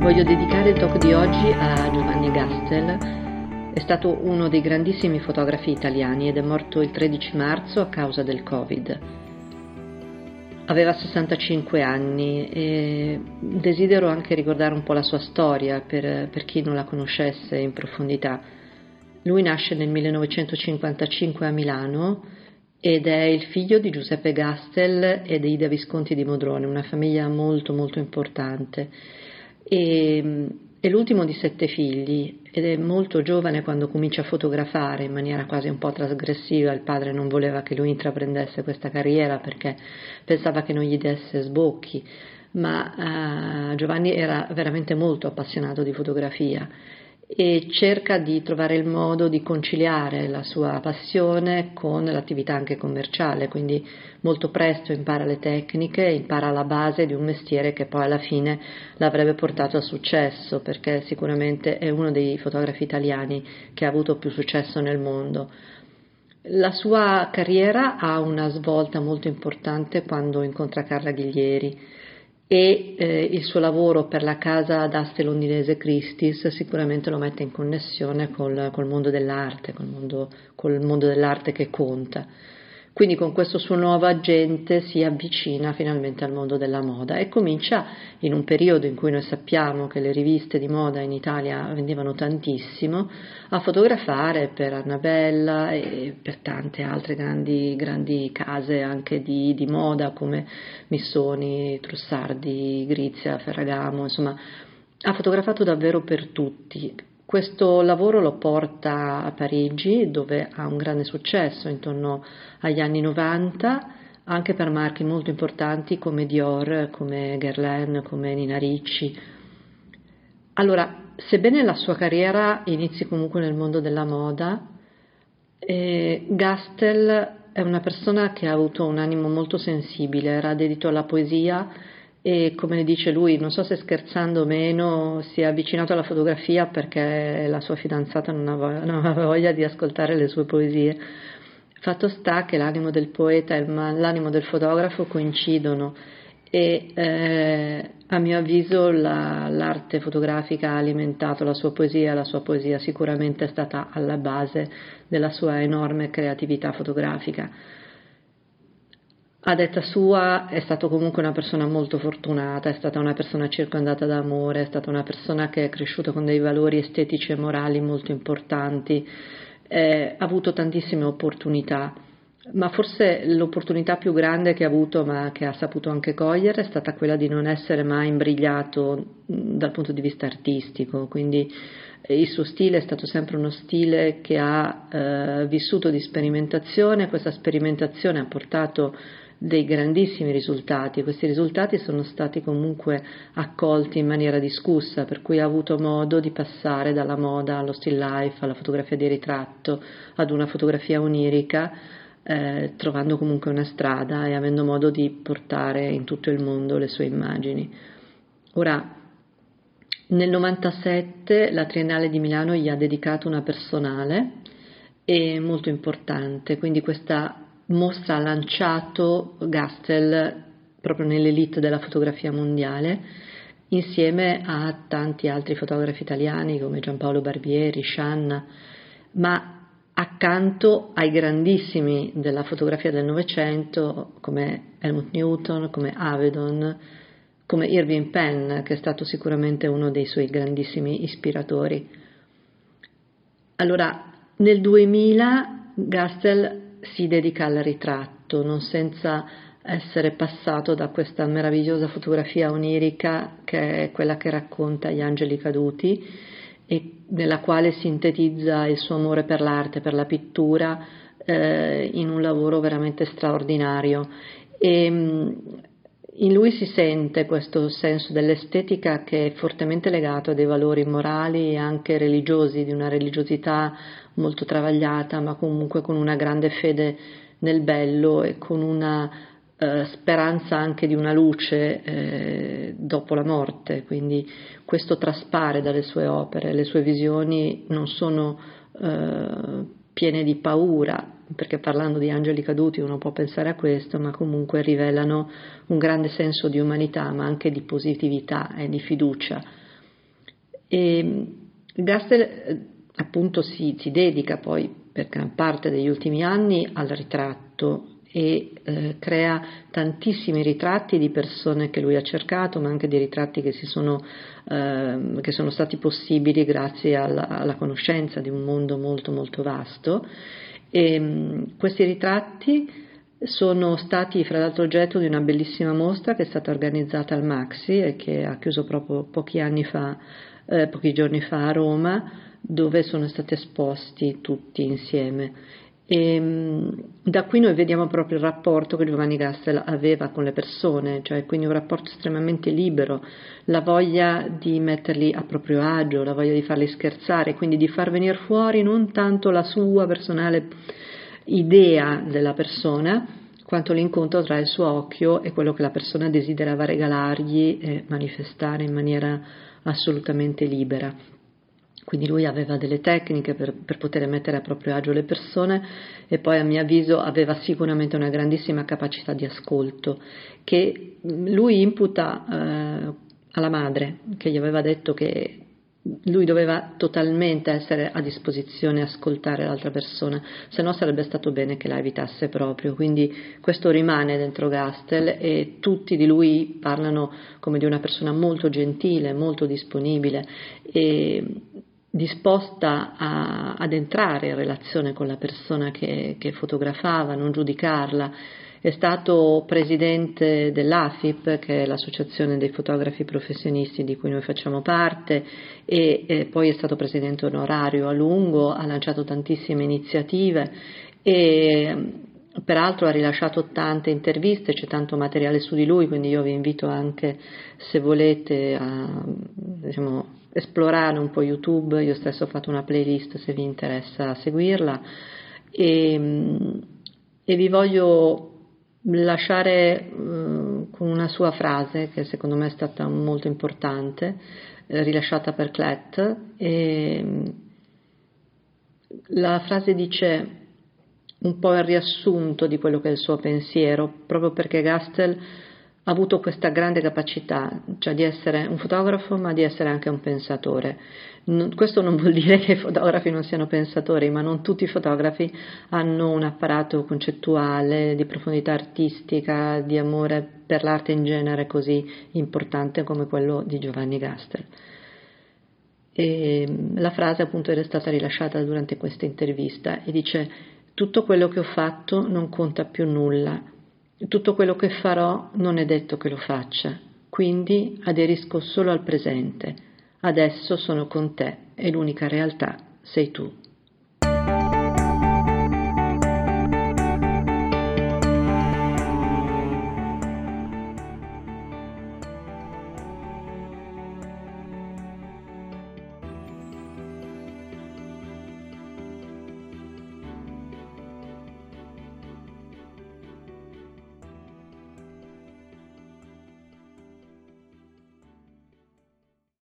Voglio dedicare il talk di oggi a Giovanni Gastel. È stato uno dei grandissimi fotografi italiani ed è morto il 13 marzo a causa del Covid. Aveva 65 anni e desidero anche ricordare un po' la sua storia per, per chi non la conoscesse in profondità. Lui nasce nel 1955 a Milano ed è il figlio di Giuseppe Gastel e di Ida Visconti di Modrone, una famiglia molto molto importante e, è l'ultimo di sette figli ed è molto giovane quando comincia a fotografare in maniera quasi un po' trasgressiva. Il padre non voleva che lui intraprendesse questa carriera perché pensava che non gli desse sbocchi, ma uh, Giovanni era veramente molto appassionato di fotografia e cerca di trovare il modo di conciliare la sua passione con l'attività anche commerciale, quindi molto presto impara le tecniche, impara la base di un mestiere che poi alla fine l'avrebbe portato a successo, perché sicuramente è uno dei fotografi italiani che ha avuto più successo nel mondo. La sua carriera ha una svolta molto importante quando incontra Carla Ghiglieri e eh, il suo lavoro per la casa d'aste londinese Christie's sicuramente lo mette in connessione col, col mondo dell'arte, col mondo, col mondo dell'arte che conta. Quindi con questo suo nuovo agente si avvicina finalmente al mondo della moda e comincia in un periodo in cui noi sappiamo che le riviste di moda in Italia vendevano tantissimo a fotografare per Annabella e per tante altre grandi, grandi case anche di, di moda come Missoni, Trussardi, Grizia, Ferragamo, insomma ha fotografato davvero per tutti, questo lavoro lo porta a Parigi dove ha un grande successo intorno agli anni 90 anche per marchi molto importanti come Dior, come Guerlain, come Nina Ricci. Allora, sebbene la sua carriera inizi comunque nel mondo della moda, eh, Gastel è una persona che ha avuto un animo molto sensibile, era dedito alla poesia e come dice lui, non so se scherzando o meno, si è avvicinato alla fotografia perché la sua fidanzata non aveva, non aveva voglia di ascoltare le sue poesie. Fatto sta che l'animo del poeta e l'animo del fotografo coincidono e eh, a mio avviso la, l'arte fotografica ha alimentato la sua poesia, la sua poesia sicuramente è stata alla base della sua enorme creatività fotografica a detta sua è stato comunque una persona molto fortunata, è stata una persona circondata da amore, è stata una persona che è cresciuta con dei valori estetici e morali molto importanti, eh, ha avuto tantissime opportunità, ma forse l'opportunità più grande che ha avuto, ma che ha saputo anche cogliere, è stata quella di non essere mai imbrigliato dal punto di vista artistico, quindi il suo stile è stato sempre uno stile che ha eh, vissuto di sperimentazione, questa sperimentazione ha portato dei grandissimi risultati. Questi risultati sono stati comunque accolti in maniera discussa, per cui ha avuto modo di passare dalla moda allo still life, alla fotografia di ritratto, ad una fotografia onirica, eh, trovando comunque una strada e avendo modo di portare in tutto il mondo le sue immagini. Ora, nel 97 la Triennale di Milano gli ha dedicato una personale e molto importante, quindi questa mostra ha lanciato Gastel proprio nell'elite della fotografia mondiale, insieme a tanti altri fotografi italiani come Giampaolo Barbieri, Scianna, ma accanto ai grandissimi della fotografia del Novecento come Helmut Newton, come Avedon, come Irving Penn, che è stato sicuramente uno dei suoi grandissimi ispiratori. Allora, nel 2000 Gastel si dedica al ritratto, non senza essere passato da questa meravigliosa fotografia onirica che è quella che racconta gli angeli caduti e nella quale sintetizza il suo amore per l'arte, per la pittura eh, in un lavoro veramente straordinario. E, mm, in lui si sente questo senso dell'estetica che è fortemente legato a dei valori morali e anche religiosi, di una religiosità molto travagliata, ma comunque con una grande fede nel bello e con una eh, speranza anche di una luce eh, dopo la morte. Quindi questo traspare dalle sue opere, le sue visioni non sono eh, piene di paura, perché parlando di angeli caduti uno può pensare a questo, ma comunque rivelano un grande senso di umanità, ma anche di positività e di fiducia. E Gastel eh, appunto si, si dedica poi per gran parte degli ultimi anni al ritratto e eh, crea tantissimi ritratti di persone che lui ha cercato, ma anche di ritratti che, sono, eh, che sono, stati possibili grazie alla, alla, conoscenza di un mondo molto molto vasto. E, mh, questi ritratti sono stati fra l'altro oggetto di una bellissima mostra che è stata organizzata al Maxi e che ha chiuso proprio pochi fa, eh, pochi giorni fa a Roma, dove sono stati esposti tutti insieme e ehm, da qui noi vediamo proprio il rapporto che Giovanni Gastel aveva con le persone, cioè quindi un rapporto estremamente libero, la voglia di metterli a proprio agio, la voglia di farli scherzare, quindi di far venire fuori non tanto la sua personale idea della persona, quanto l'incontro tra il suo occhio e quello che la persona desiderava regalargli e manifestare in maniera assolutamente libera. Quindi lui aveva delle tecniche per, per, poter mettere a proprio agio le persone e poi a mio avviso aveva sicuramente una grandissima capacità di ascolto che lui imputa eh, alla madre che gli aveva detto che lui doveva totalmente essere a disposizione e ascoltare l'altra persona, se no sarebbe stato bene che la evitasse proprio. Quindi questo rimane dentro Gastel e tutti di lui parlano come di una persona molto gentile, molto disponibile e disposta a, ad entrare in relazione con la persona che, che, fotografava, non giudicarla. È stato presidente dell'AFIP, che è l'associazione dei fotografi professionisti di cui noi facciamo parte, e, e poi è stato presidente onorario a lungo, ha lanciato tantissime iniziative e Peraltro ha rilasciato tante interviste, c'è tanto materiale su di lui, quindi io vi invito anche, se volete, a diciamo, esplorare un po' YouTube, io stesso ho fatto una playlist se vi interessa seguirla e, e vi voglio lasciare uh, con una sua frase che secondo me è stata molto importante, eh, rilasciata per Clet. E, la frase dice un po' il riassunto di quello che è il suo pensiero, proprio perché Gastel ha avuto questa grande capacità, cioè di essere un fotografo ma di essere anche un pensatore. Non, questo non vuol dire che i fotografi non siano pensatori, ma non tutti i fotografi hanno un apparato concettuale di profondità artistica, di amore per l'arte in genere così importante come quello di Giovanni Gastel. E la frase appunto era stata rilasciata durante questa intervista e dice tutto quello che ho fatto non conta più nulla, tutto quello che farò non è detto che lo faccia, quindi aderisco solo al presente. Adesso sono con te e l'unica realtà sei tu.